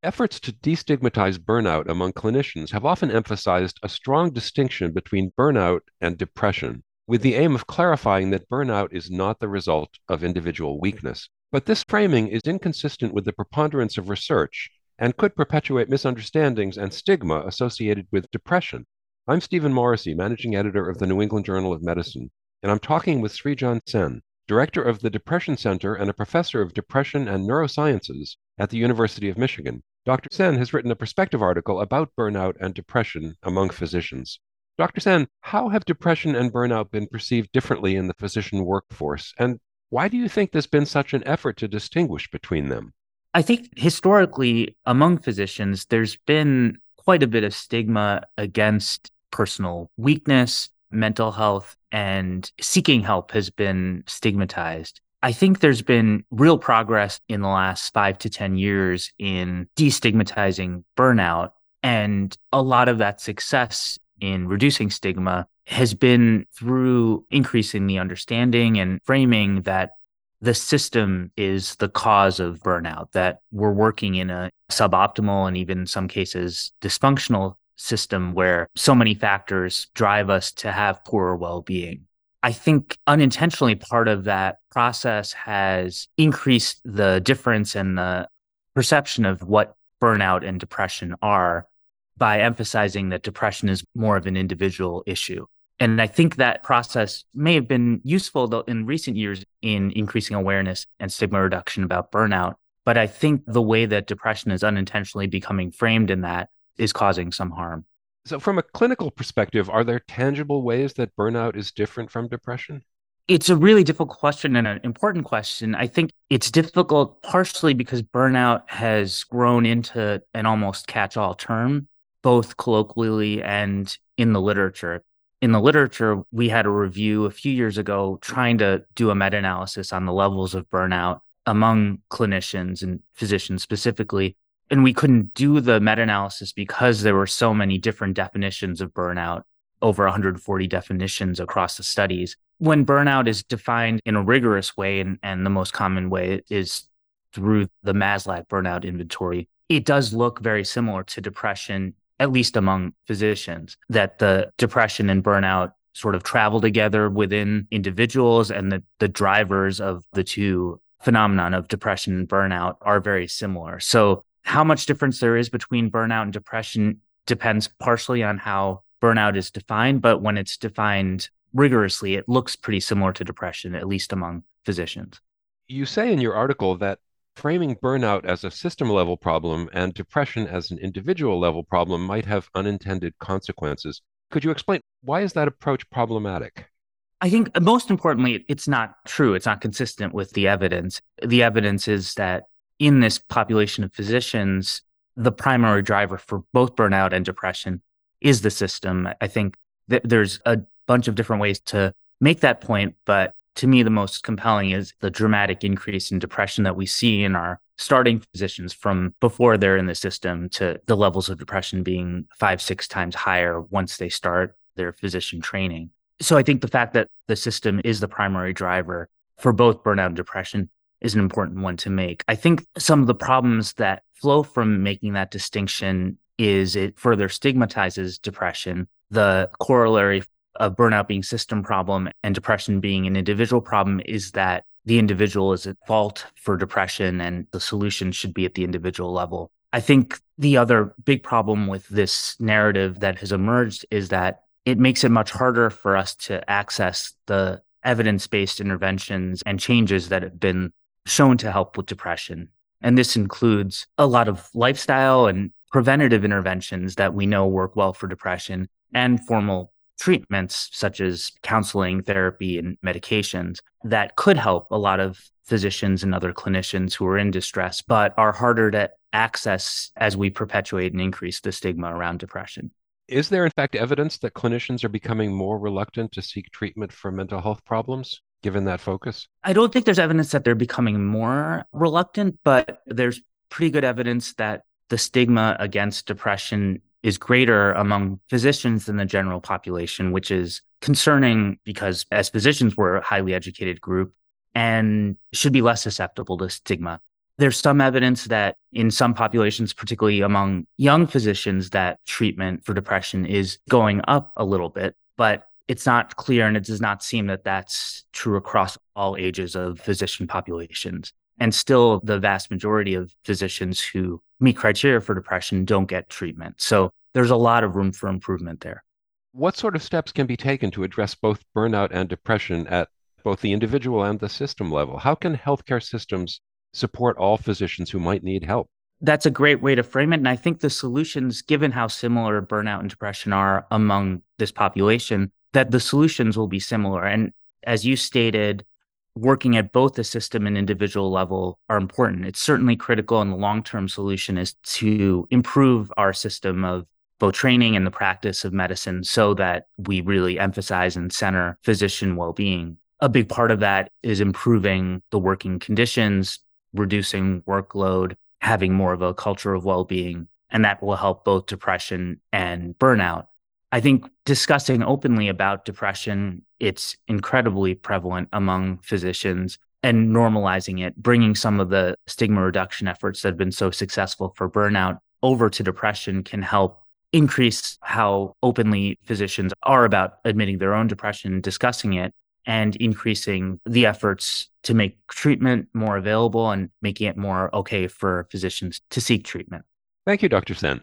Efforts to destigmatize burnout among clinicians have often emphasized a strong distinction between burnout and depression, with the aim of clarifying that burnout is not the result of individual weakness. But this framing is inconsistent with the preponderance of research and could perpetuate misunderstandings and stigma associated with depression. I'm Stephen Morrissey, managing editor of the New England Journal of Medicine, and I'm talking with Srijan Sen, director of the Depression Center and a professor of depression and neurosciences at the University of Michigan. Dr. Sen has written a perspective article about burnout and depression among physicians. Dr. Sen, how have depression and burnout been perceived differently in the physician workforce? And why do you think there's been such an effort to distinguish between them? I think historically, among physicians, there's been quite a bit of stigma against personal weakness, mental health, and seeking help has been stigmatized. I think there's been real progress in the last five to 10 years in destigmatizing burnout. And a lot of that success in reducing stigma has been through increasing the understanding and framing that the system is the cause of burnout, that we're working in a suboptimal and even in some cases dysfunctional system where so many factors drive us to have poorer well being. I think unintentionally part of that process has increased the difference in the perception of what burnout and depression are by emphasizing that depression is more of an individual issue. And I think that process may have been useful in recent years in increasing awareness and stigma reduction about burnout. But I think the way that depression is unintentionally becoming framed in that is causing some harm. So, from a clinical perspective, are there tangible ways that burnout is different from depression? It's a really difficult question and an important question. I think it's difficult partially because burnout has grown into an almost catch all term, both colloquially and in the literature. In the literature, we had a review a few years ago trying to do a meta analysis on the levels of burnout among clinicians and physicians specifically and we couldn't do the meta-analysis because there were so many different definitions of burnout over 140 definitions across the studies. When burnout is defined in a rigorous way and, and the most common way is through the maslach burnout inventory it does look very similar to depression at least among physicians that the depression and burnout sort of travel together within individuals and that the drivers of the two phenomenon of depression and burnout are very similar. So how much difference there is between burnout and depression depends partially on how burnout is defined, but when it's defined rigorously, it looks pretty similar to depression, at least among physicians. You say in your article that framing burnout as a system level problem and depression as an individual level problem might have unintended consequences. Could you explain why is that approach problematic? I think uh, most importantly, it's not true. It's not consistent with the evidence. The evidence is that in this population of physicians, the primary driver for both burnout and depression is the system. I think that there's a bunch of different ways to make that point, but to me, the most compelling is the dramatic increase in depression that we see in our starting physicians from before they're in the system to the levels of depression being five, six times higher once they start their physician training. So I think the fact that the system is the primary driver for both burnout and depression is an important one to make. I think some of the problems that flow from making that distinction is it further stigmatizes depression. The corollary of burnout being system problem and depression being an individual problem is that the individual is at fault for depression and the solution should be at the individual level. I think the other big problem with this narrative that has emerged is that it makes it much harder for us to access the evidence based interventions and changes that have been shown to help with depression. And this includes a lot of lifestyle and preventative interventions that we know work well for depression and formal treatments such as counseling, therapy, and medications that could help a lot of physicians and other clinicians who are in distress, but are harder to access as we perpetuate and increase the stigma around depression. Is there, in fact, evidence that clinicians are becoming more reluctant to seek treatment for mental health problems? Given that focus? I don't think there's evidence that they're becoming more reluctant, but there's pretty good evidence that the stigma against depression is greater among physicians than the general population, which is concerning because as physicians, we're a highly educated group and should be less susceptible to stigma. There's some evidence that in some populations, particularly among young physicians, that treatment for depression is going up a little bit, but it's not clear and it does not seem that that's true across all ages of physician populations. And still, the vast majority of physicians who meet criteria for depression don't get treatment. So there's a lot of room for improvement there. What sort of steps can be taken to address both burnout and depression at both the individual and the system level? How can healthcare systems support all physicians who might need help? That's a great way to frame it. And I think the solutions, given how similar burnout and depression are among this population, that the solutions will be similar. And as you stated, working at both the system and individual level are important. It's certainly critical, and the long term solution is to improve our system of both training and the practice of medicine so that we really emphasize and center physician well being. A big part of that is improving the working conditions, reducing workload, having more of a culture of well being, and that will help both depression and burnout. I think discussing openly about depression, it's incredibly prevalent among physicians and normalizing it, bringing some of the stigma reduction efforts that have been so successful for burnout over to depression can help increase how openly physicians are about admitting their own depression, discussing it, and increasing the efforts to make treatment more available and making it more okay for physicians to seek treatment. Thank you, Dr. Sen.